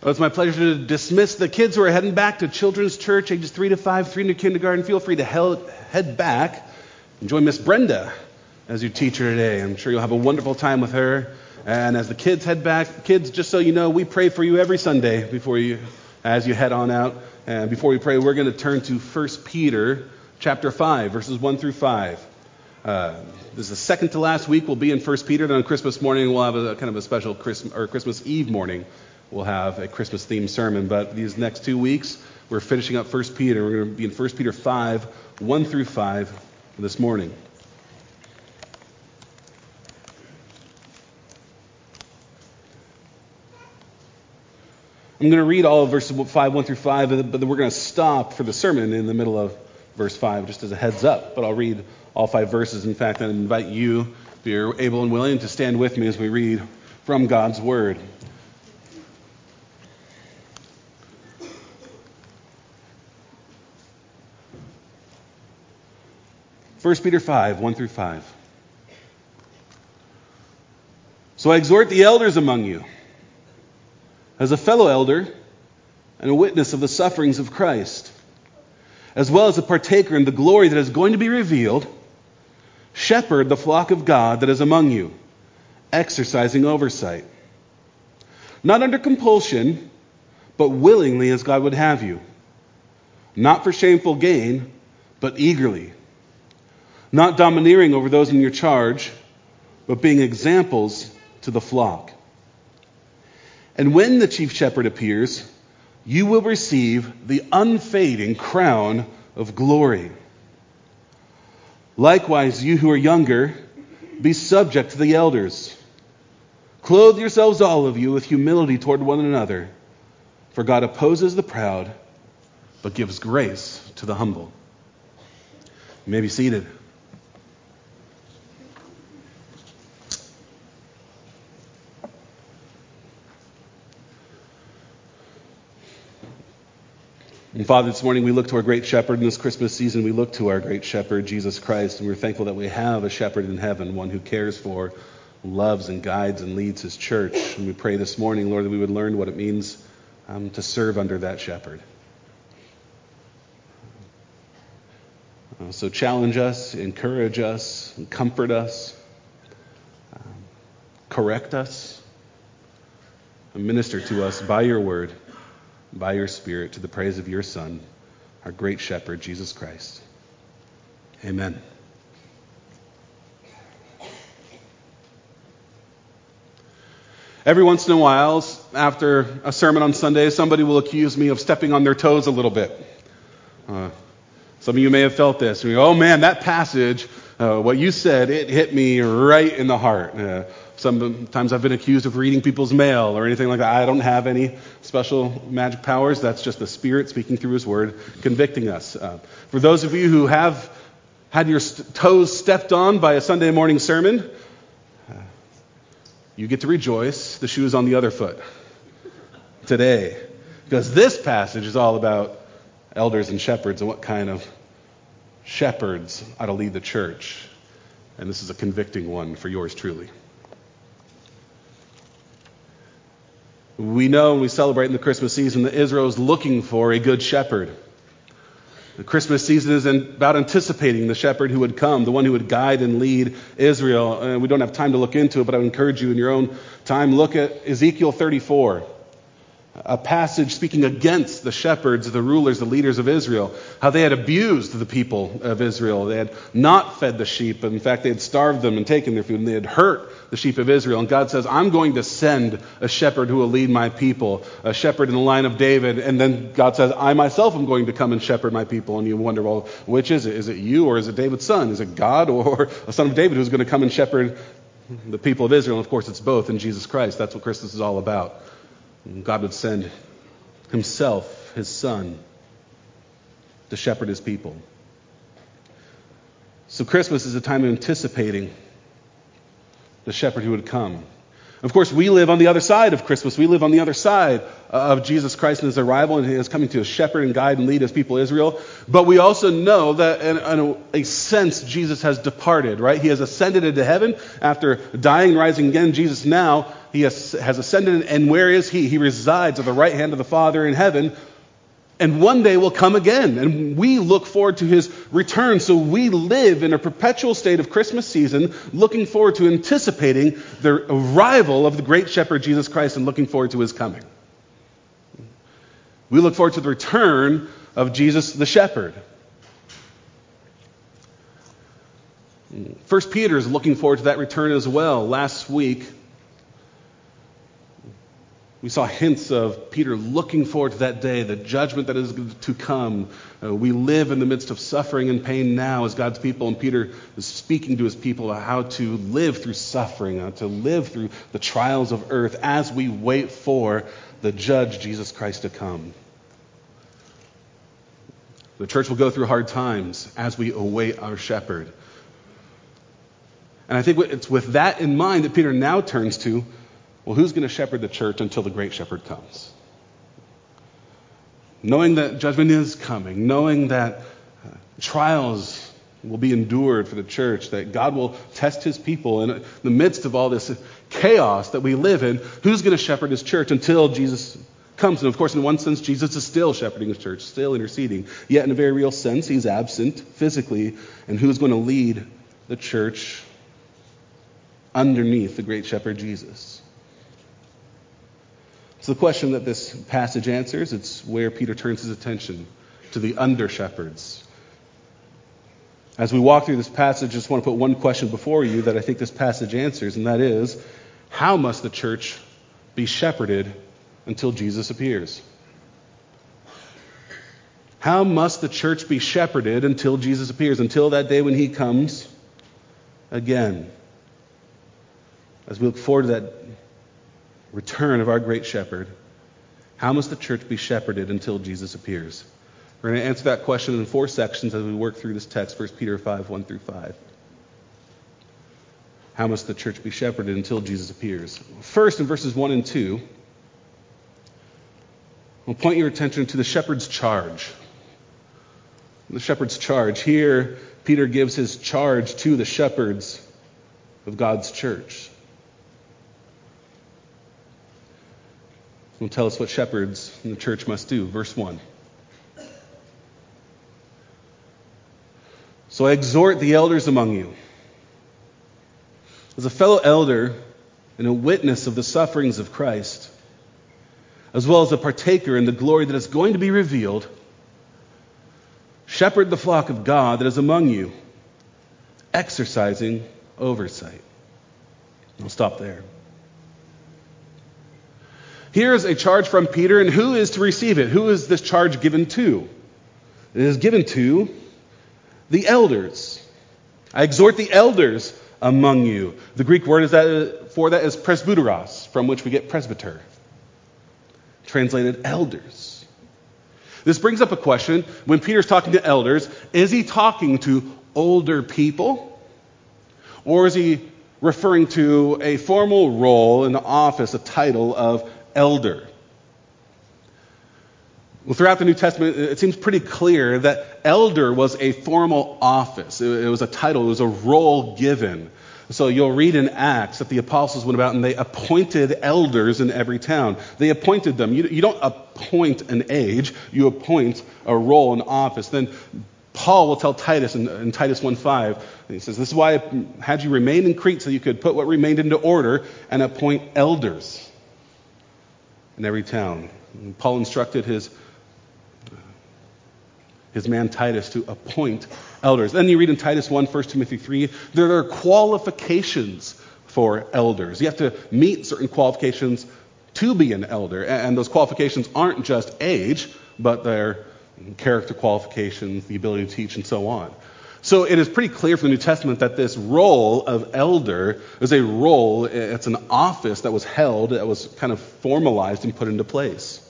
Well, it's my pleasure to dismiss the kids who are heading back to children's church, ages 3 to 5, 3 to kindergarten. Feel free to head back and join Miss Brenda as your teacher today. I'm sure you'll have a wonderful time with her. And as the kids head back, kids, just so you know, we pray for you every Sunday before you, as you head on out. And before we pray, we're going to turn to 1 Peter chapter 5, verses 1 through 5. Uh, this is the second to last week. We'll be in 1 Peter. Then on Christmas morning, we'll have a, a kind of a special Christmas or Christmas Eve morning we'll have a Christmas themed sermon. But these next two weeks, we're finishing up 1 Peter. We're going to be in 1 Peter 5, 1 through 5 this morning. I'm going to read all of verses 5, 1 through 5, but then we're going to stop for the sermon in the middle of verse 5, just as a heads up. But I'll read all five verses. In fact, I invite you, if you're able and willing, to stand with me as we read from God's Word. 1 Peter 5, 1 through 5. So I exhort the elders among you, as a fellow elder and a witness of the sufferings of Christ, as well as a partaker in the glory that is going to be revealed, shepherd the flock of God that is among you, exercising oversight. Not under compulsion, but willingly as God would have you. Not for shameful gain, but eagerly not domineering over those in your charge, but being examples to the flock. And when the chief shepherd appears, you will receive the unfading crown of glory. Likewise, you who are younger, be subject to the elders. Clothe yourselves, all of you, with humility toward one another, for God opposes the proud, but gives grace to the humble. You may be seated. And Father, this morning we look to our great shepherd. In this Christmas season, we look to our great shepherd, Jesus Christ, and we're thankful that we have a shepherd in heaven, one who cares for, loves, and guides and leads his church. And we pray this morning, Lord, that we would learn what it means um, to serve under that shepherd. Uh, so challenge us, encourage us, comfort us, um, correct us, and minister to us by your word by your Spirit to the praise of your Son, our great shepherd, Jesus Christ. Amen. Every once in a while, after a sermon on Sunday, somebody will accuse me of stepping on their toes a little bit. Uh, some of you may have felt this. Go, oh man, that passage, uh, what you said, it hit me right in the heart. Uh, Sometimes I've been accused of reading people's mail or anything like that. I don't have any special magic powers. That's just the Spirit speaking through His Word, convicting us. Uh, for those of you who have had your st- toes stepped on by a Sunday morning sermon, uh, you get to rejoice. The shoe is on the other foot today. Because this passage is all about elders and shepherds and what kind of shepherds ought to lead the church. And this is a convicting one for yours truly. We know and we celebrate in the Christmas season that Israel is looking for a good shepherd. The Christmas season is about anticipating the shepherd who would come, the one who would guide and lead Israel. And we don't have time to look into it, but I would encourage you in your own time, look at Ezekiel 34 a passage speaking against the shepherds, the rulers, the leaders of Israel, how they had abused the people of Israel. They had not fed the sheep. In fact, they had starved them and taken their food, and they had hurt the sheep of Israel. And God says, I'm going to send a shepherd who will lead my people, a shepherd in the line of David. And then God says, I myself am going to come and shepherd my people. And you wonder, well, which is it? Is it you or is it David's son? Is it God or a son of David who's going to come and shepherd the people of Israel? And of course, it's both in Jesus Christ. That's what Christmas is all about. God would send Himself, His Son, to shepherd His people. So Christmas is a time of anticipating the shepherd who would come. Of course, we live on the other side of Christmas. We live on the other side of Jesus Christ and his arrival and his coming to shepherd and guide and lead his people Israel. But we also know that in, in a, sense Jesus has departed, right? He has ascended into heaven after dying rising again. Jesus now, he has, has ascended and where is he? He resides at the right hand of the Father in heaven and one day will come again. And we look forward to his return. So we live in a perpetual state of Christmas season, looking forward to anticipating the arrival of the great shepherd Jesus Christ and looking forward to his coming. We look forward to the return of Jesus the shepherd. First Peter is looking forward to that return as well. Last week, we saw hints of Peter looking forward to that day, the judgment that is to come. Uh, we live in the midst of suffering and pain now as God's people, and Peter is speaking to his people about how to live through suffering, how to live through the trials of earth as we wait for the judge, Jesus Christ, to come. The church will go through hard times as we await our shepherd. And I think it's with that in mind that Peter now turns to well, who's going to shepherd the church until the great shepherd comes? Knowing that judgment is coming, knowing that uh, trials will be endured for the church, that God will test his people in the midst of all this chaos that we live in, who's going to shepherd his church until Jesus comes? And of course, in one sense, Jesus is still shepherding his church, still interceding. Yet, in a very real sense, he's absent physically. And who's going to lead the church underneath the great shepherd Jesus? The question that this passage answers. It's where Peter turns his attention to the under shepherds. As we walk through this passage, I just want to put one question before you that I think this passage answers, and that is how must the church be shepherded until Jesus appears? How must the church be shepherded until Jesus appears, until that day when he comes again? As we look forward to that return of our great shepherd, how must the church be shepherded until Jesus appears? We're going to answer that question in four sections as we work through this text, 1 Peter 5, 1 through 5. How must the church be shepherded until Jesus appears? First, in verses 1 and 2, I'll point your attention to the shepherd's charge. The shepherd's charge. Here, Peter gives his charge to the shepherds of God's church. Will tell us what shepherds in the church must do. Verse 1. So I exhort the elders among you, as a fellow elder and a witness of the sufferings of Christ, as well as a partaker in the glory that is going to be revealed, shepherd the flock of God that is among you, exercising oversight. I'll stop there. Here is a charge from Peter, and who is to receive it? Who is this charge given to? It is given to the elders. I exhort the elders among you. The Greek word is that, for that is presbyteros, from which we get presbyter, translated elders. This brings up a question. When Peter's talking to elders, is he talking to older people? Or is he referring to a formal role the office, a title of elder. Well, throughout the New Testament, it seems pretty clear that elder was a formal office. It was a title, it was a role given. So you'll read in Acts that the apostles went about and they appointed elders in every town. They appointed them. You, you don't appoint an age, you appoint a role, an office. Then Paul will tell Titus in, in Titus 1.5, he says, This is why I had you remain in Crete so you could put what remained into order and appoint elders in every town. And Paul instructed his, his man Titus to appoint elders. Then you read in Titus 1, 1 Timothy 3, there are qualifications for elders. You have to meet certain qualifications to be an elder. And those qualifications aren't just age, but they're character qualifications, the ability to teach, and so on. So it is pretty clear from the New Testament that this role of elder is a role, it's an office that was held, that was kind of formalized and put into place.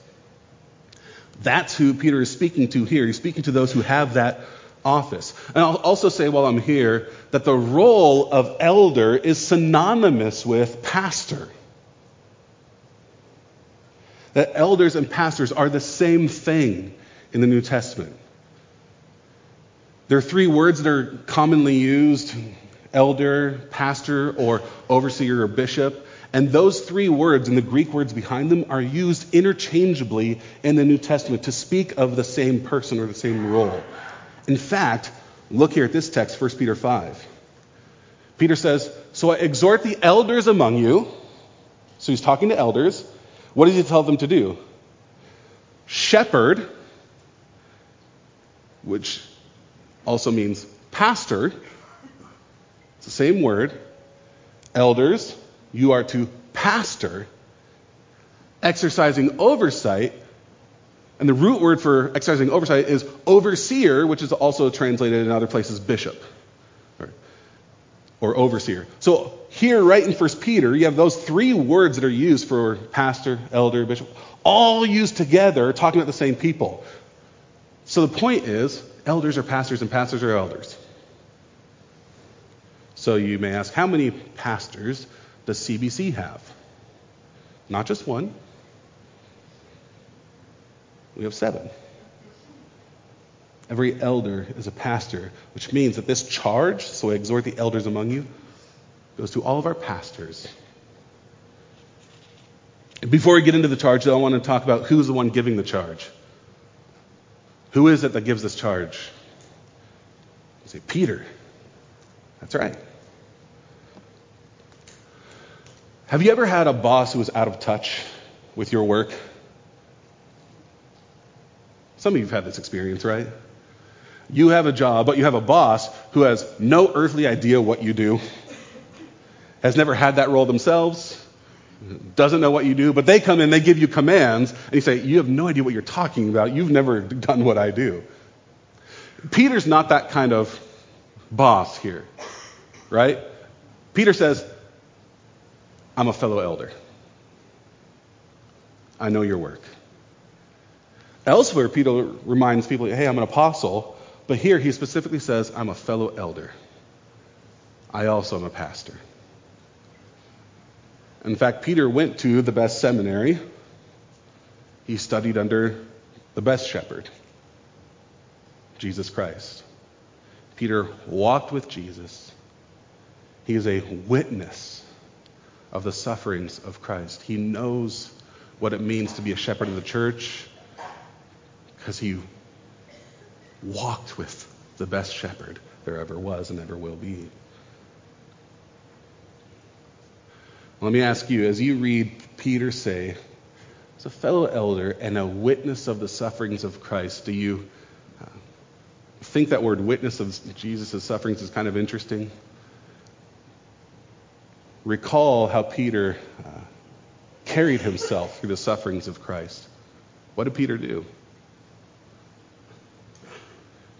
That's who Peter is speaking to here. He's speaking to those who have that office. And I'll also say while I'm here that the role of elder is synonymous with pastor. that elders and pastors are the same thing in the New Testament. There are three words that are commonly used elder, pastor, or overseer or bishop. And those three words and the Greek words behind them are used interchangeably in the New Testament to speak of the same person or the same role. In fact, look here at this text, 1 Peter 5. Peter says, So I exhort the elders among you. So he's talking to elders. What does he tell them to do? Shepherd, which also means pastor. It's the same word. Elders, you are to pastor, exercising oversight. And the root word for exercising oversight is overseer, which is also translated in other places bishop or, or overseer. So here, right in 1 Peter, you have those three words that are used for pastor, elder, bishop, all used together, talking about the same people. So the point is, elders are pastors and pastors are elders. So you may ask, how many pastors does CBC have? Not just one. We have seven. Every elder is a pastor, which means that this charge, so I exhort the elders among you, goes to all of our pastors. Before we get into the charge, though, I want to talk about who's the one giving the charge. Who is it that gives this charge? You say, Peter. That's right. Have you ever had a boss who was out of touch with your work? Some of you have had this experience, right? You have a job, but you have a boss who has no earthly idea what you do, has never had that role themselves, doesn't know what you do, but they come in, they give you commands, and you say, You have no idea what you're talking about. You've never done what I do. Peter's not that kind of boss here, right? Peter says, I'm a fellow elder. I know your work. Elsewhere, Peter reminds people, hey, I'm an apostle. But here he specifically says, I'm a fellow elder. I also am a pastor. In fact, Peter went to the best seminary. He studied under the best shepherd, Jesus Christ. Peter walked with Jesus. He is a witness of the sufferings of Christ. He knows what it means to be a shepherd of the church because he walked with the best shepherd there ever was and ever will be. Let me ask you, as you read Peter say, as a fellow elder and a witness of the sufferings of Christ, do you uh, think that word witness of Jesus' sufferings is kind of interesting? recall how Peter uh, carried himself through the sufferings of Christ. What did Peter do?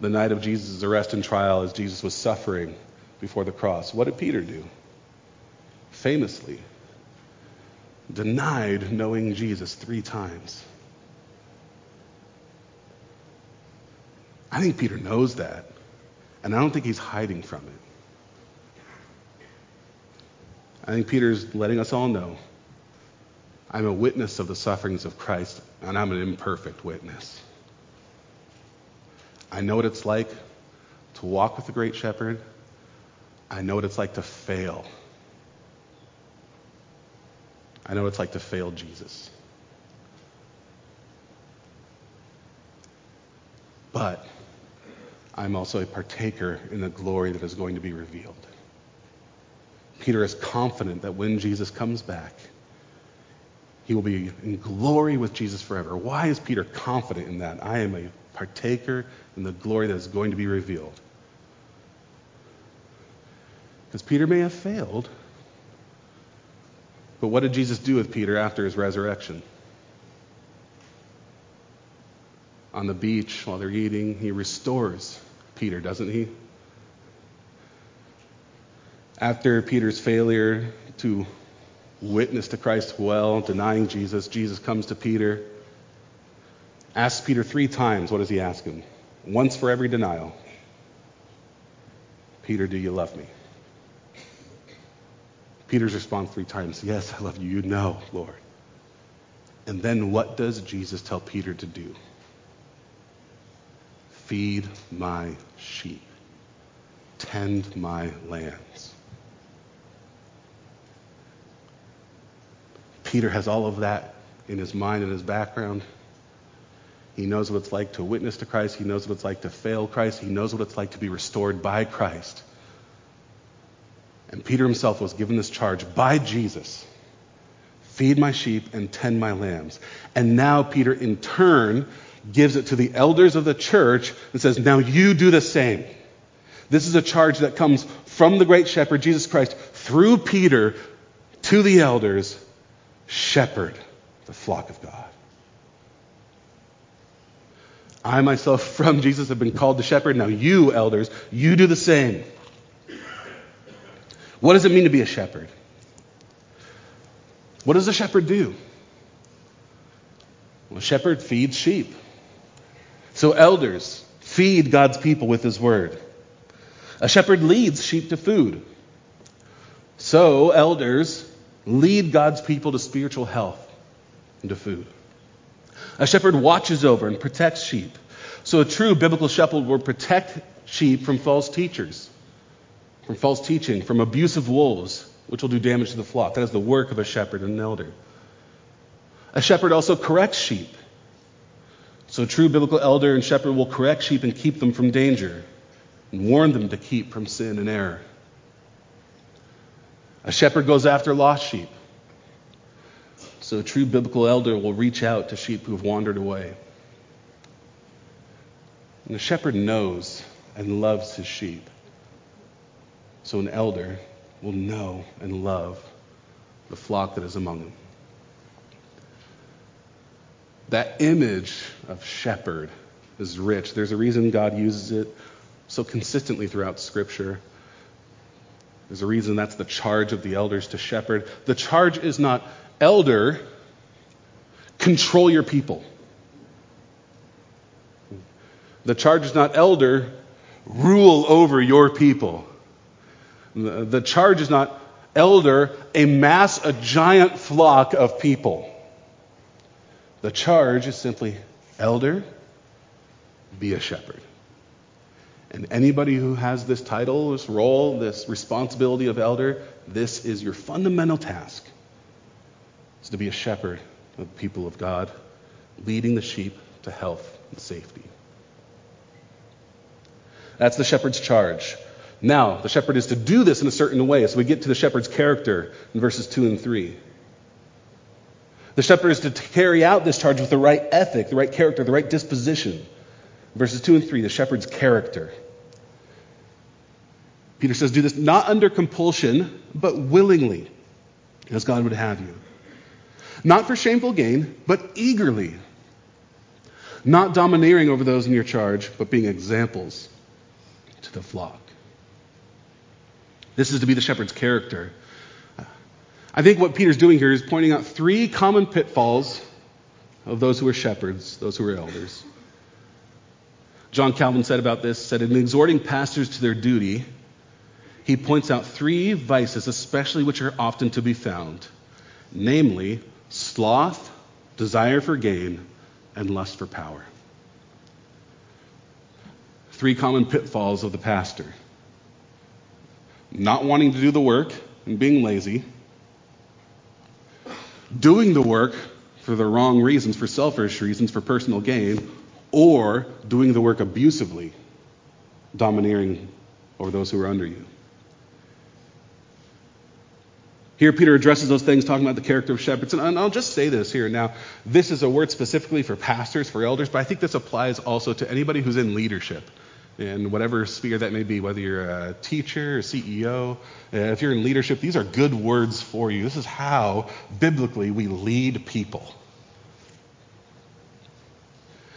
The night of Jesus' arrest and trial, as Jesus was suffering before the cross, what did Peter do? Famously, denied knowing Jesus three times. I think Peter knows that, and I don't think he's hiding from it. I think Peter's letting us all know I'm a witness of the sufferings of Christ, and I'm an imperfect witness. I know what it's like to walk with the great shepherd. I know what it's like to fail. I know it's like to fail Jesus. But I'm also a partaker in the glory that is going to be revealed. Peter is confident that when Jesus comes back, he will be in glory with Jesus forever. Why is Peter confident in that? I am a partaker in the glory that is going to be revealed. Because Peter may have failed, but what did Jesus do with Peter after his resurrection? On the beach while they're eating, he restores Peter, doesn't he? After Peter's failure to witness to Christ well, denying Jesus, Jesus comes to Peter, asks Peter three times, what does he ask him? Once for every denial. Peter, do you love me? Peter's response three times, Yes, I love you. You know, Lord. And then what does Jesus tell Peter to do? Feed my sheep, tend my lambs. Peter has all of that in his mind and his background. He knows what it's like to witness to Christ. He knows what it's like to fail Christ. He knows what it's like to be restored by Christ. And Peter himself was given this charge by Jesus feed my sheep and tend my lambs. And now Peter, in turn, gives it to the elders of the church and says, Now you do the same. This is a charge that comes from the great shepherd, Jesus Christ, through Peter to the elders shepherd the flock of God. I myself, from Jesus, have been called to shepherd. Now, you, elders, you do the same. What does it mean to be a shepherd? What does a shepherd do? Well, a shepherd feeds sheep. So, elders feed God's people with his word. A shepherd leads sheep to food. So, elders lead God's people to spiritual health and to food. A shepherd watches over and protects sheep. So, a true biblical shepherd will protect sheep from false teachers, from false teaching, from abusive wolves, which will do damage to the flock. That is the work of a shepherd and an elder. A shepherd also corrects sheep. So, a true biblical elder and shepherd will correct sheep and keep them from danger and warn them to keep from sin and error. A shepherd goes after lost sheep. So, a true biblical elder will reach out to sheep who have wandered away. And the shepherd knows and loves his sheep. So, an elder will know and love the flock that is among them. That image of shepherd is rich. There's a reason God uses it so consistently throughout Scripture. There's a reason that's the charge of the elders to shepherd. The charge is not, elder, control your people. The charge is not, elder, rule over your people. The charge is not, elder, a mass, a giant flock of people. The charge is simply, elder, be a shepherd. And anybody who has this title, this role, this responsibility of elder, this is your fundamental task. Is to be a shepherd of the people of God, leading the sheep to health and safety. That's the shepherd's charge. Now, the shepherd is to do this in a certain way. So we get to the shepherd's character in verses 2 and 3. The shepherd is to carry out this charge with the right ethic, the right character, the right disposition. Verses 2 and 3, the shepherd's character. Peter says, Do this not under compulsion, but willingly, as God would have you. Not for shameful gain, but eagerly. Not domineering over those in your charge, but being examples to the flock. This is to be the shepherd's character. I think what Peter's doing here is pointing out three common pitfalls of those who are shepherds, those who are elders. John Calvin said about this, said, in exhorting pastors to their duty, he points out three vices, especially which are often to be found, namely sloth, desire for gain, and lust for power. Three common pitfalls of the pastor not wanting to do the work and being lazy, doing the work for the wrong reasons, for selfish reasons, for personal gain, or doing the work abusively, domineering over those who are under you. Here, Peter addresses those things, talking about the character of shepherds. And I'll just say this here now. This is a word specifically for pastors, for elders, but I think this applies also to anybody who's in leadership in whatever sphere that may be, whether you're a teacher, a CEO, uh, if you're in leadership, these are good words for you. This is how, biblically, we lead people.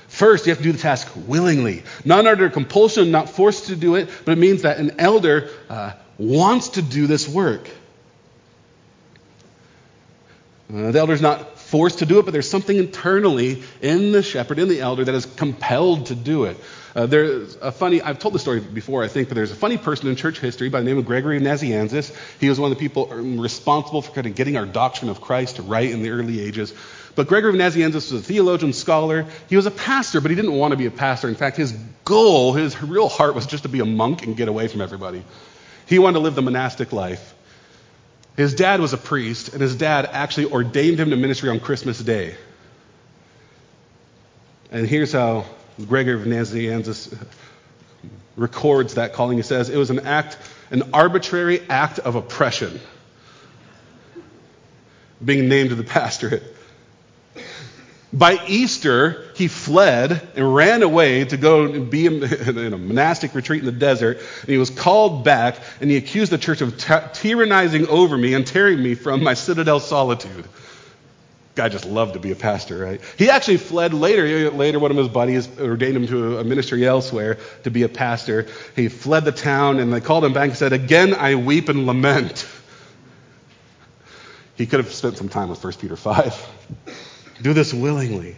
First, you have to do the task willingly, not under compulsion, not forced to do it, but it means that an elder uh, wants to do this work. Uh, the elder's not forced to do it, but there's something internally in the shepherd, in the elder, that is compelled to do it. Uh, there's a funny, I've told the story before, I think, but there's a funny person in church history by the name of Gregory of Nazianzus. He was one of the people responsible for kind of getting our doctrine of Christ right in the early ages. But Gregory of Nazianzus was a theologian, scholar. He was a pastor, but he didn't want to be a pastor. In fact, his goal, his real heart was just to be a monk and get away from everybody. He wanted to live the monastic life. His dad was a priest, and his dad actually ordained him to ministry on Christmas Day. And here's how Gregory of Nazianzus records that calling. He says, It was an act, an arbitrary act of oppression, being named to the pastorate. By Easter, he fled and ran away to go and be in a monastic retreat in the desert. And he was called back, and he accused the church of tyrannizing over me and tearing me from my citadel solitude. Guy just loved to be a pastor, right? He actually fled later. Later, one of his buddies ordained him to a ministry elsewhere to be a pastor. He fled the town, and they called him back and said, Again, I weep and lament. He could have spent some time with 1 Peter 5. Do this willingly.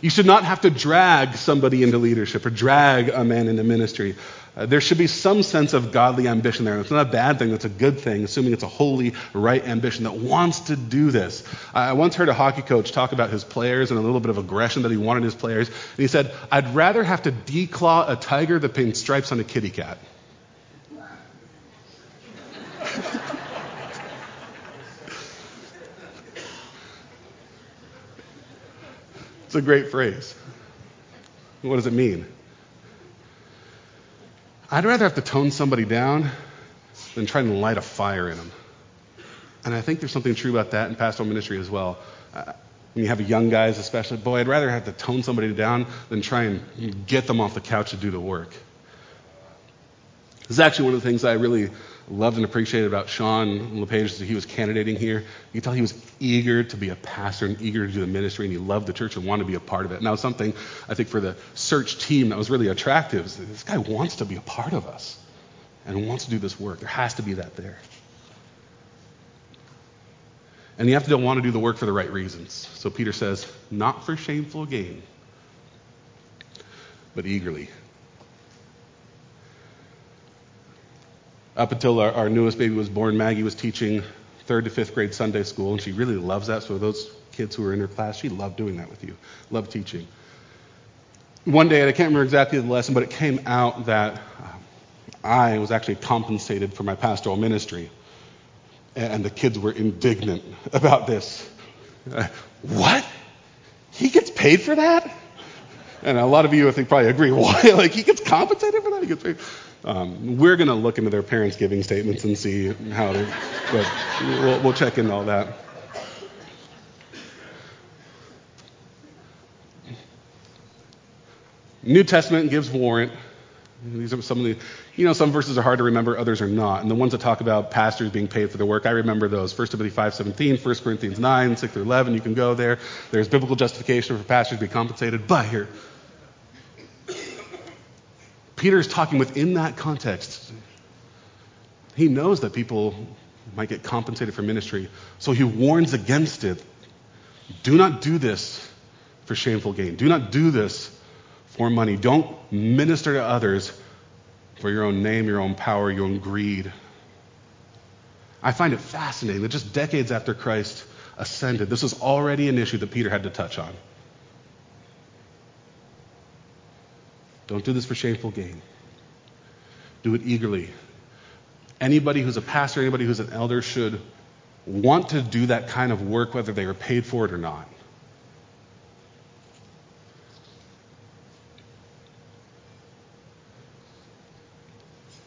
You should not have to drag somebody into leadership or drag a man into ministry. Uh, there should be some sense of godly ambition there. It's not a bad thing, it's a good thing, assuming it's a holy, right ambition that wants to do this. I once heard a hockey coach talk about his players and a little bit of aggression that he wanted his players. And he said, I'd rather have to declaw a tiger than paint stripes on a kitty cat. It's a great phrase. What does it mean? I'd rather have to tone somebody down than try and light a fire in them. And I think there's something true about that in pastoral ministry as well. Uh, when you have young guys, especially, boy, I'd rather have to tone somebody down than try and get them off the couch to do the work. This is actually one of the things I really loved and appreciated about Sean LePage as he was candidating here. You can tell he was eager to be a pastor and eager to do the ministry, and he loved the church and wanted to be a part of it. Now, something I think for the search team that was really attractive is this guy wants to be a part of us and wants to do this work. There has to be that there. And you have to want to do the work for the right reasons. So Peter says, not for shameful gain, but eagerly Up until our, our newest baby was born, Maggie was teaching third to fifth grade Sunday school, and she really loves that. So those kids who were in her class, she loved doing that with you, loved teaching. One day, I can't remember exactly the lesson, but it came out that uh, I was actually compensated for my pastoral ministry. And the kids were indignant about this. Uh, what? He gets paid for that? And a lot of you, I think, probably agree. Why? Like, he gets compensated for that? He gets paid. Um, we're going to look into their parents' giving statements and see how they, but we'll, we'll check into all that. New Testament gives warrant. These are some of the, you know, some verses are hard to remember, others are not. And the ones that talk about pastors being paid for their work, I remember those. 1 Timothy 5.17, 1 Corinthians 9, 6 through 11, you can go there. There's biblical justification for pastors to be compensated. But here, Peter is talking within that context. He knows that people might get compensated for ministry, so he warns against it. Do not do this for shameful gain. Do not do this for money. Don't minister to others for your own name, your own power, your own greed. I find it fascinating that just decades after Christ ascended, this was already an issue that Peter had to touch on. Don't do this for shameful gain. Do it eagerly. Anybody who's a pastor, anybody who's an elder should want to do that kind of work, whether they are paid for it or not.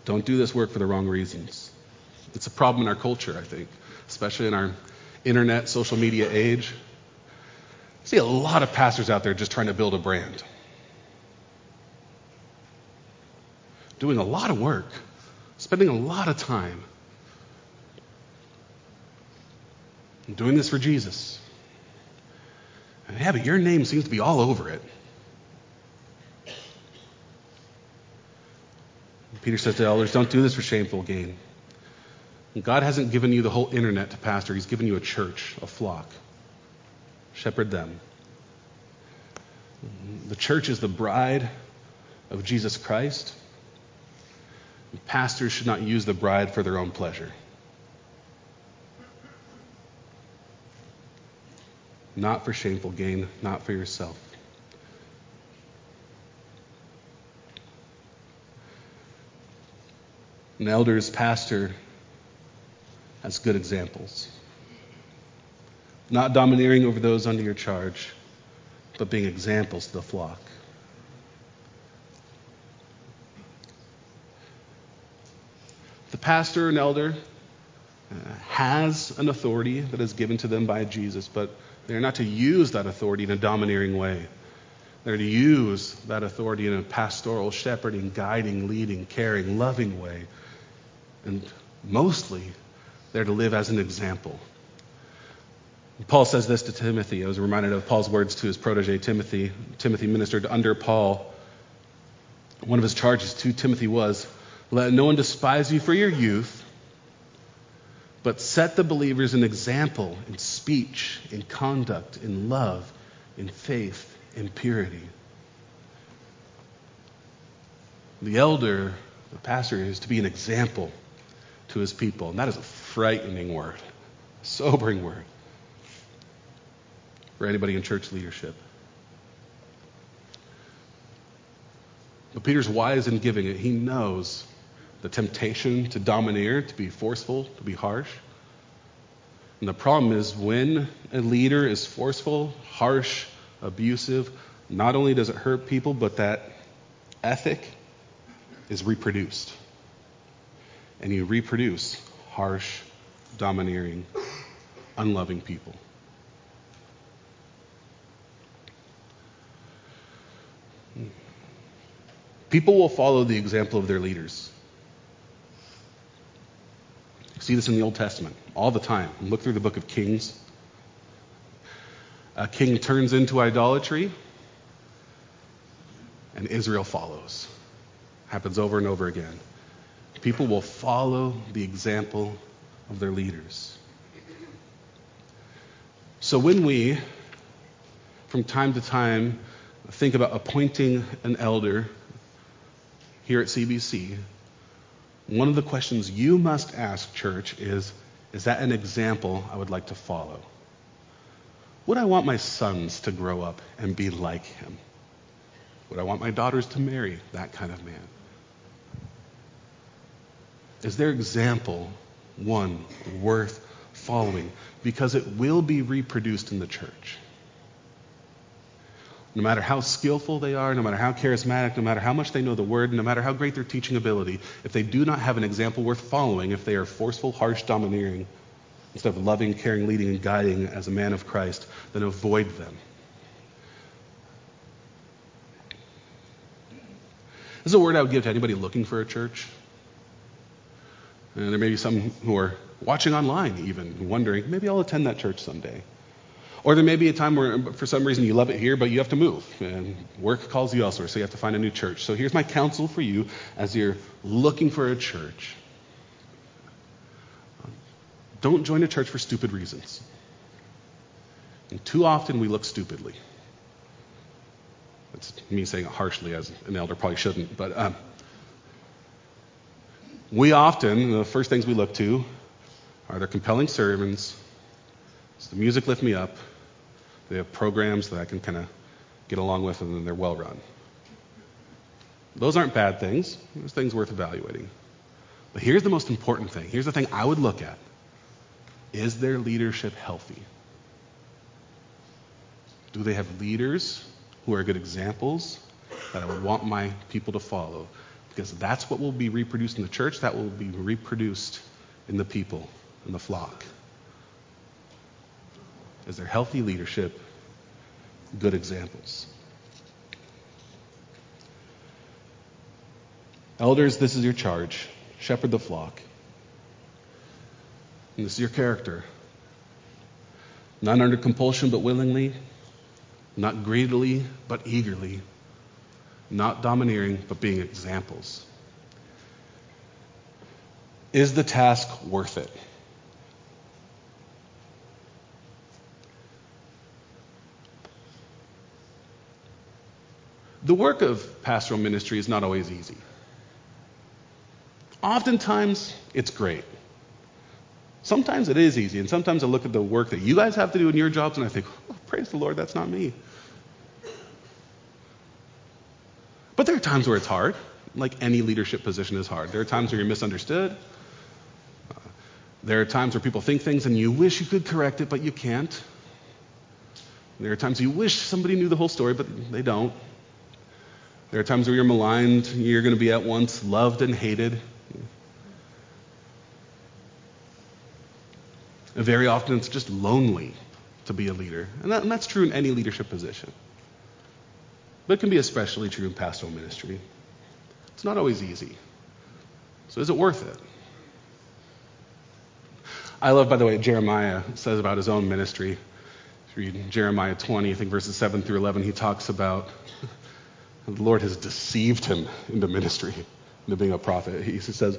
Don't do this work for the wrong reasons. It's a problem in our culture, I think, especially in our internet, social media age. I see a lot of pastors out there just trying to build a brand. Doing a lot of work, spending a lot of time doing this for Jesus. And yeah, but your name seems to be all over it. Peter says to elders, don't do this for shameful gain. God hasn't given you the whole internet to pastor, He's given you a church, a flock. shepherd them. The church is the bride of Jesus Christ. Pastors should not use the bride for their own pleasure. Not for shameful gain, not for yourself. An elder's pastor has good examples. Not domineering over those under your charge, but being examples to the flock. The pastor and elder uh, has an authority that is given to them by Jesus, but they're not to use that authority in a domineering way. They're to use that authority in a pastoral, shepherding, guiding, leading, caring, loving way. And mostly, they're to live as an example. Paul says this to Timothy. I was reminded of Paul's words to his protege, Timothy. Timothy ministered under Paul. One of his charges to Timothy was let no one despise you for your youth, but set the believers an example in speech, in conduct, in love, in faith, in purity. The elder, the pastor, is to be an example to his people. And that is a frightening word, sobering word for anybody in church leadership. But Peter's wise in giving it. He knows the temptation to domineer, to be forceful, to be harsh. And the problem is when a leader is forceful, harsh, abusive, not only does it hurt people, but that ethic is reproduced. And you reproduce harsh, domineering, unloving people. People will follow the example of their leaders see this in the Old Testament all the time. Look through the book of Kings. A king turns into idolatry, and Israel follows. Happens over and over again. People will follow the example of their leaders. So when we, from time to time, think about appointing an elder here at CBC, one of the questions you must ask, church, is Is that an example I would like to follow? Would I want my sons to grow up and be like him? Would I want my daughters to marry that kind of man? Is their example one worth following? Because it will be reproduced in the church no matter how skillful they are, no matter how charismatic, no matter how much they know the word, no matter how great their teaching ability, if they do not have an example worth following, if they are forceful, harsh, domineering, instead of loving, caring, leading, and guiding as a man of Christ, then avoid them. This is a word I would give to anybody looking for a church. And there may be some who are watching online, even, wondering, maybe I'll attend that church someday. Or there may be a time where, for some reason, you love it here, but you have to move. And work calls you elsewhere, so you have to find a new church. So here's my counsel for you as you're looking for a church don't join a church for stupid reasons. And too often we look stupidly. That's me saying it harshly, as an elder probably shouldn't. But um, we often, the first things we look to are their compelling sermons, does the music lift me up? They have programs that I can kind of get along with, and then they're well run. Those aren't bad things. There's things worth evaluating. But here's the most important thing. Here's the thing I would look at. Is their leadership healthy? Do they have leaders who are good examples that I would want my people to follow? Because that's what will be reproduced in the church, that will be reproduced in the people, in the flock. Is there healthy leadership, good examples? Elders, this is your charge. Shepherd the flock. And this is your character. Not under compulsion, but willingly. Not greedily, but eagerly. Not domineering, but being examples. Is the task worth it? The work of pastoral ministry is not always easy. Oftentimes, it's great. Sometimes it is easy, and sometimes I look at the work that you guys have to do in your jobs and I think, oh, praise the Lord, that's not me. But there are times where it's hard, like any leadership position is hard. There are times where you're misunderstood. There are times where people think things and you wish you could correct it, but you can't. There are times you wish somebody knew the whole story, but they don't. There are times where you're maligned, you're going to be at once loved and hated. And very often it's just lonely to be a leader. And, that, and that's true in any leadership position. But it can be especially true in pastoral ministry. It's not always easy. So is it worth it? I love, by the way, Jeremiah says about his own ministry. If you read Jeremiah 20, I think verses 7 through 11, he talks about the Lord has deceived him into ministry, into being a prophet. He says,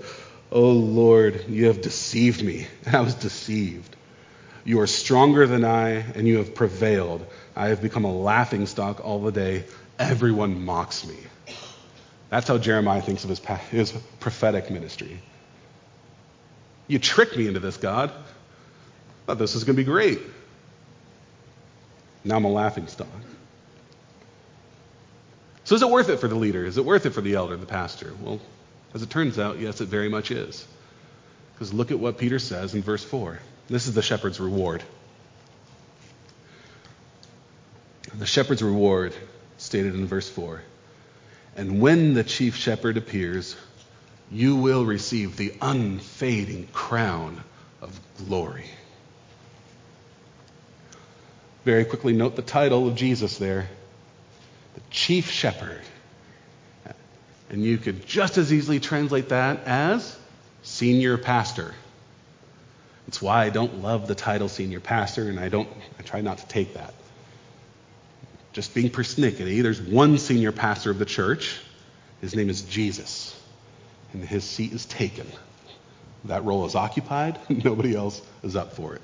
Oh Lord, you have deceived me, I was deceived. You are stronger than I, and you have prevailed. I have become a laughing stock all the day. Everyone mocks me. That's how Jeremiah thinks of his, his prophetic ministry. You tricked me into this, God. I thought this was going to be great. Now I'm a laughing stock. So is it worth it for the leader? Is it worth it for the elder, the pastor? Well, as it turns out, yes, it very much is. Because look at what Peter says in verse 4. This is the shepherd's reward. The shepherd's reward, stated in verse 4. And when the chief shepherd appears, you will receive the unfading crown of glory. Very quickly note the title of Jesus there the chief shepherd. And you could just as easily translate that as senior pastor. It's why I don't love the title senior pastor, and I don't I try not to take that. Just being persnickety, there's one senior pastor of the church. His name is Jesus and his seat is taken. That role is occupied, nobody else is up for it.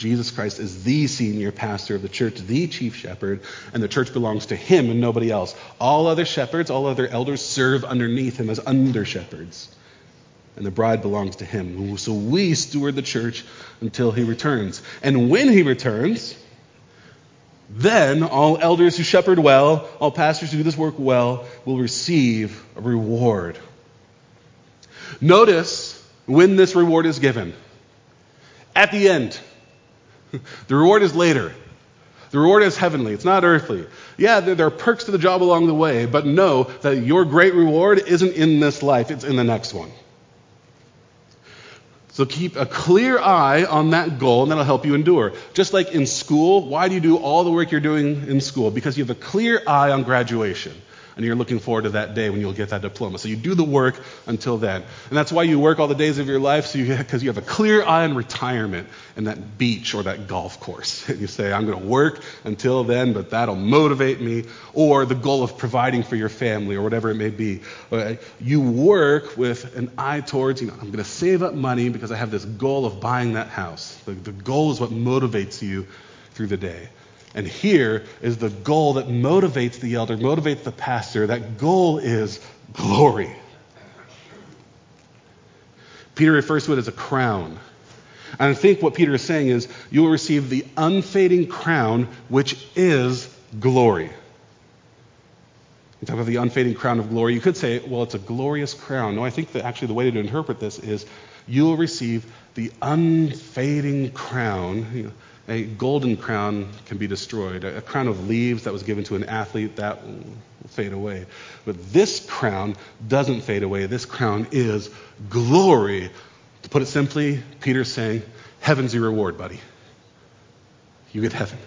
Jesus Christ is the senior pastor of the church, the chief shepherd, and the church belongs to him and nobody else. All other shepherds, all other elders serve underneath him as under shepherds. And the bride belongs to him. So we steward the church until he returns. And when he returns, then all elders who shepherd well, all pastors who do this work well, will receive a reward Notice when this reward is given. At the end. The reward is later. The reward is heavenly. It's not earthly. Yeah, there are perks to the job along the way, but know that your great reward isn't in this life, it's in the next one. So keep a clear eye on that goal, and that'll help you endure. Just like in school, why do you do all the work you're doing in school? Because you have a clear eye on graduation and you're looking forward to that day when you'll get that diploma. So you do the work until then. And that's why you work all the days of your life, so because you, you, have a clear eye on retirement and that beach or that golf course. And you say, I'm going to work until then, but that'll motivate me. Or the goal of providing for your family or whatever it may be. You work with an eye towards, you know, I'm going to save up money because I have this goal of buying that house. The, the goal is what motivates you through the day. And here is the goal that motivates the elder, motivates the pastor. That goal is glory. Peter refers to it as a crown. And I think what Peter is saying is you will receive the unfading crown, which is glory. You talk about the unfading crown of glory. You could say, well, it's a glorious crown. No, I think that actually the way to interpret this is you will receive the unfading crown. You know, a golden crown can be destroyed. A crown of leaves that was given to an athlete, that will fade away. But this crown doesn't fade away. This crown is glory. To put it simply, Peter's saying, Heaven's your reward, buddy. You get heaven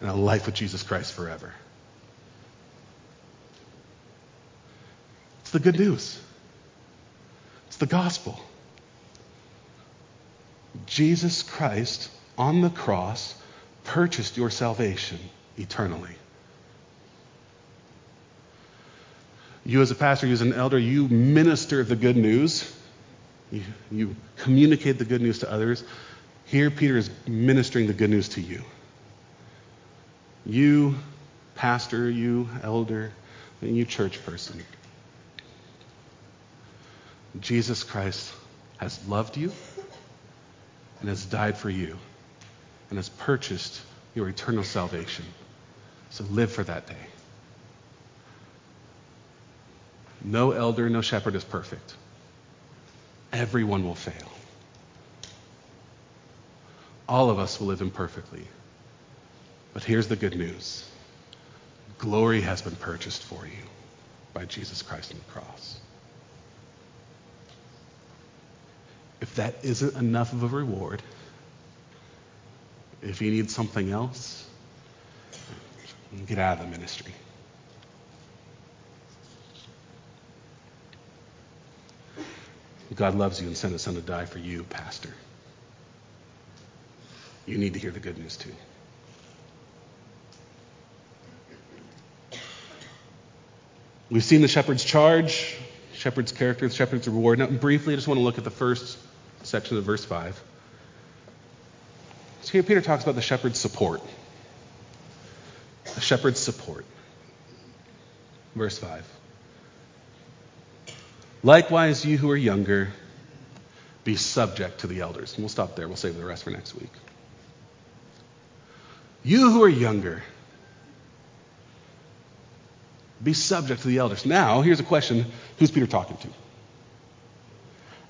and a life with Jesus Christ forever. It's the good news. It's the gospel. Jesus Christ on the cross purchased your salvation eternally. You, as a pastor, you, as an elder, you minister the good news. You, you communicate the good news to others. Here, Peter is ministering the good news to you. You pastor, you elder, and you church person. Jesus Christ has loved you and has died for you and has purchased your eternal salvation. So live for that day. No elder, no shepherd is perfect. Everyone will fail. All of us will live imperfectly. But here's the good news glory has been purchased for you by Jesus Christ on the cross. If that isn't enough of a reward, if you need something else, get out of the ministry. God loves you and sent his son to die for you, Pastor. You need to hear the good news too. We've seen the shepherd's charge, shepherd's character, the shepherd's reward. Now, briefly, I just want to look at the first section of verse 5. So here Peter talks about the shepherd's support. The shepherd's support. Verse 5. Likewise, you who are younger, be subject to the elders. And we'll stop there. We'll save the rest for next week. You who are younger, be subject to the elders. Now, here's a question who's Peter talking to?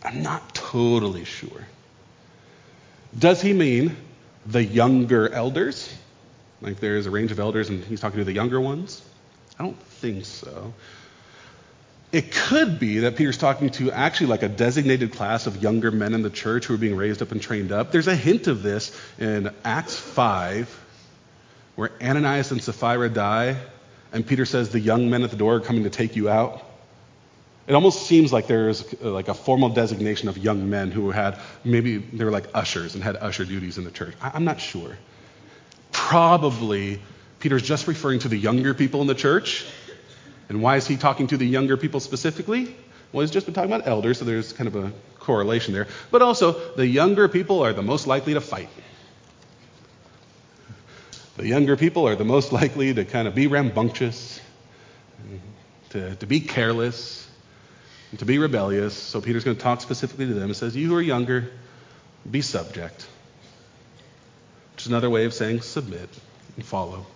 I'm not totally sure. Does he mean the younger elders? Like there's a range of elders and he's talking to the younger ones? I don't think so. It could be that Peter's talking to actually like a designated class of younger men in the church who are being raised up and trained up. There's a hint of this in Acts 5, where Ananias and Sapphira die, and Peter says, The young men at the door are coming to take you out. It almost seems like there's uh, like a formal designation of young men who had maybe they were like ushers and had usher duties in the church. I'm not sure. Probably Peter's just referring to the younger people in the church. And why is he talking to the younger people specifically? Well, he's just been talking about elders, so there's kind of a correlation there. But also, the younger people are the most likely to fight. The younger people are the most likely to kind of be rambunctious, to, to be careless, to be rebellious. So Peter's going to talk specifically to them. and says, You who are younger, be subject. Which is another way of saying submit and follow.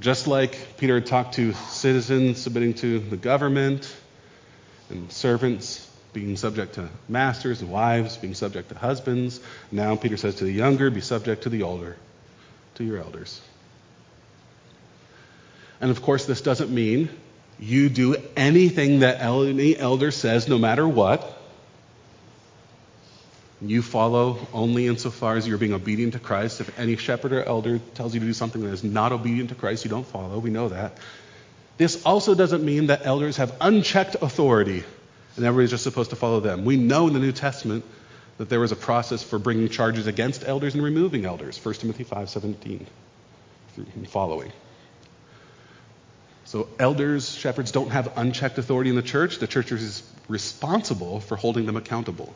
Just like Peter had talked to citizens submitting to the government and servants being subject to masters and wives, being subject to husbands, now Peter says to the younger, be subject to the older, to your elders. And of course, this doesn't mean you do anything that any elder says, no matter what. You follow only insofar as you're being obedient to Christ. If any shepherd or elder tells you to do something that is not obedient to Christ, you don't follow. We know that. This also doesn't mean that elders have unchecked authority and everybody's just supposed to follow them. We know in the New Testament that there was a process for bringing charges against elders and removing elders. 1 Timothy 5:17 and following. So elders, shepherds don't have unchecked authority in the church. The church is responsible for holding them accountable.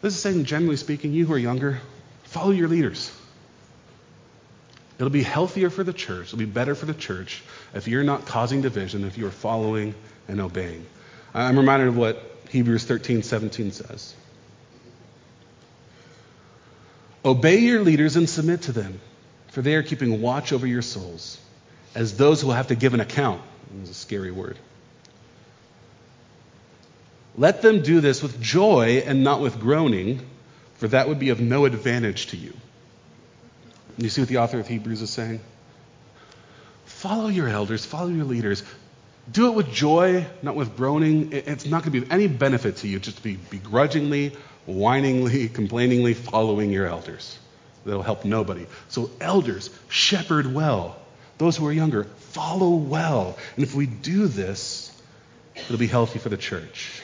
This is saying, generally speaking, you who are younger, follow your leaders. It'll be healthier for the church, it'll be better for the church if you're not causing division, if you're following and obeying. I'm reminded of what Hebrews 13, 17 says. Obey your leaders and submit to them for they are keeping watch over your souls, as those who have to give an account. It's a scary word. Let them do this with joy and not with groaning, for that would be of no advantage to you. You see what the author of Hebrews is saying? Follow your elders, follow your leaders. Do it with joy, not with groaning. It's not going to be of any benefit to you just to be begrudgingly, whiningly, complainingly following your elders that'll help nobody. So, elders, shepherd well. Those who are younger, follow well. And if we do this, it'll be healthy for the church.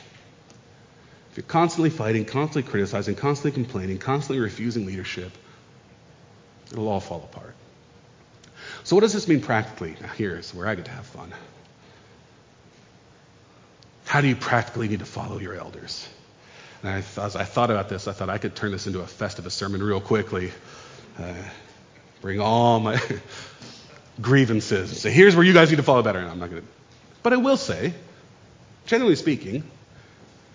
If you're constantly fighting, constantly criticizing, constantly complaining, constantly refusing leadership, it'll all fall apart. So, what does this mean practically? Now, here's where I get to have fun. How do you practically need to follow your elders? And I, as I thought about this, I thought I could turn this into a Festivus sermon real quickly. Uh, bring all my grievances say, here's where you guys need to follow better. And I'm not going to. But I will say, generally speaking,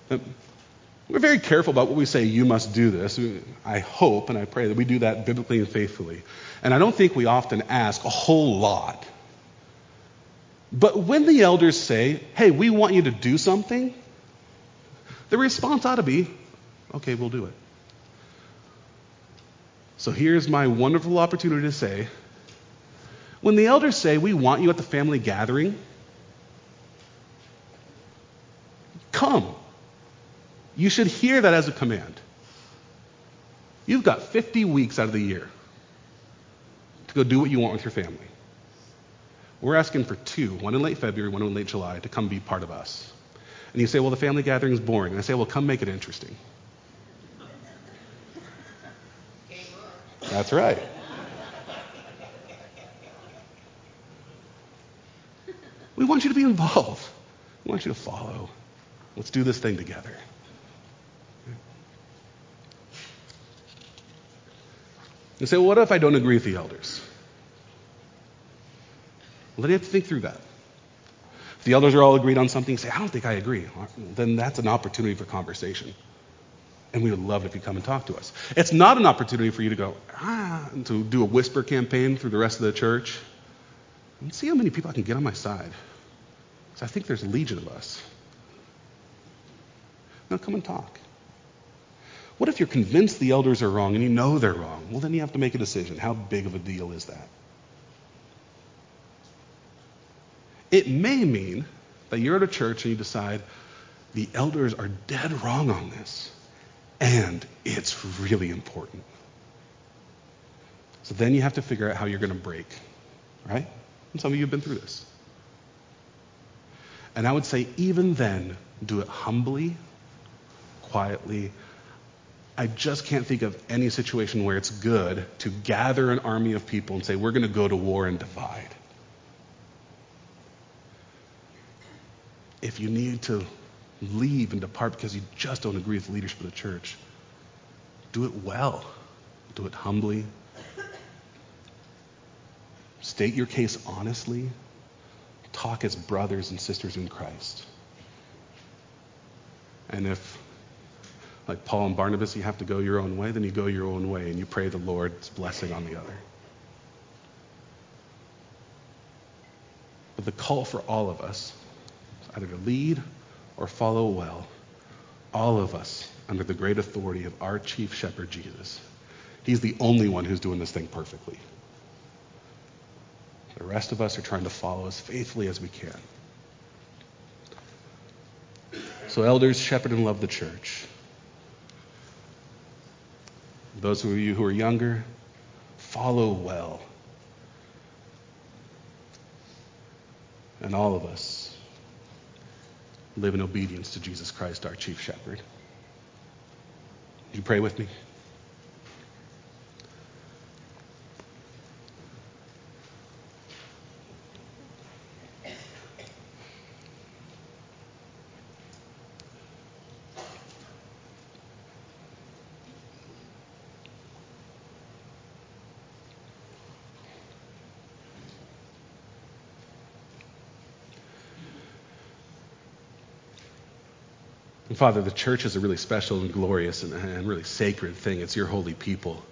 we're very careful about what we say, you must do this. I hope and I pray that we do that biblically and faithfully. And I don't think we often ask a whole lot. But when the elders say, hey, we want you to do something, the response ought to be, okay, we'll do it. So here's my wonderful opportunity to say, when the elders say, we want you at the family gathering, come. You should hear that as a command. You've got 50 weeks out of the year to go do what you want with your family. We're asking for two, one in late February, one in late July, to come be part of us. And you say, well, the family gathering is boring. And I say, well, come make it interesting. That's right. We want you to be involved. We want you to follow. Let's do this thing together. You say, well, what if I don't agree with the elders? Well, then you have to think through that. The elders are all agreed on something, say, I don't think I agree. Then that's an opportunity for conversation. And we would love it if you come and talk to us. It's not an opportunity for you to go, ah, to do a whisper campaign through the rest of the church. And see how many people I can get on my side. Because I think there's a legion of us. Now come and talk. What if you're convinced the elders are wrong and you know they're wrong? Well, then you have to make a decision. How big of a deal is that? It may mean that you're at a church and you decide the elders are dead wrong on this, and it's really important. So then you have to figure out how you're going to break, right? And some of you have been through this. And I would say, even then, do it humbly, quietly, I just can't think of any situation where it's good to gather an army of people and say, we're going to go to war and divide. If you need to leave and depart because you just don't agree with the leadership of the church, do it well. Do it humbly. State your case honestly. Talk as brothers and sisters in Christ. And if like Paul and Barnabas, you have to go your own way, then you go your own way and you pray the Lord's blessing on the other. But the call for all of us either to lead or follow well, all of us under the great authority of our chief shepherd, Jesus. He's the only one who's doing this thing perfectly. The rest of us are trying to follow as faithfully as we can. So, elders, shepherd and love the church. Those of you who are younger, follow well. And all of us live in obedience to Jesus Christ, our chief shepherd. Would you pray with me? And Father, the church is a really special and glorious and, and really sacred thing. It's your holy people.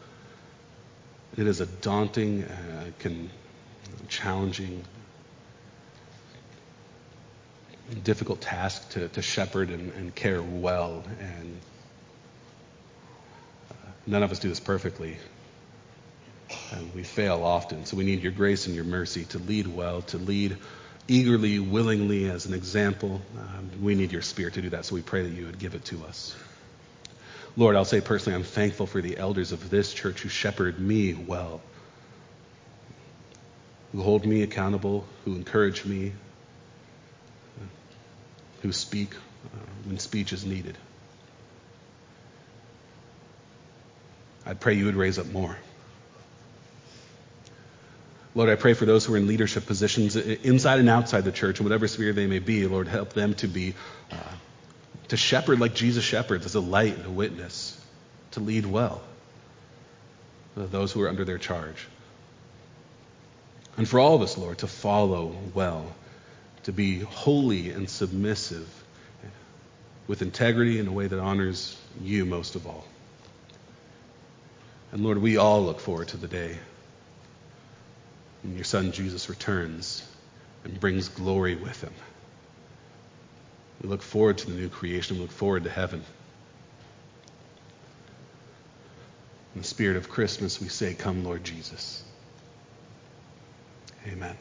It is a daunting, uh, can, challenging, difficult task to, to shepherd and, and, care well. And uh, none of us do this perfectly. And we fail often. So we need your grace and your mercy to lead well, to lead eagerly, willingly as an example. Um, we need your spirit to do that, so we pray that you would give it to us. Lord, I'll say personally, I'm thankful for the elders of this church who shepherd me well, who hold me accountable, who encourage me, who speak uh, when speech is needed. I pray you would raise up more. Lord, I pray for those who are in leadership positions inside and outside the church, in whatever sphere they may be. Lord, help them to be, uh, to shepherd like Jesus shepherds, as a light and a witness, to lead well. Those who are under their charge. And for all of us, Lord, to follow well, to be holy and submissive with integrity in a way that honors you most of all. And Lord, we all look forward to the day when your Son Jesus returns and brings glory with him. We look forward to the new creation. We look forward to heaven. In the spirit of Christmas, we say, Come, Lord Jesus. Amen.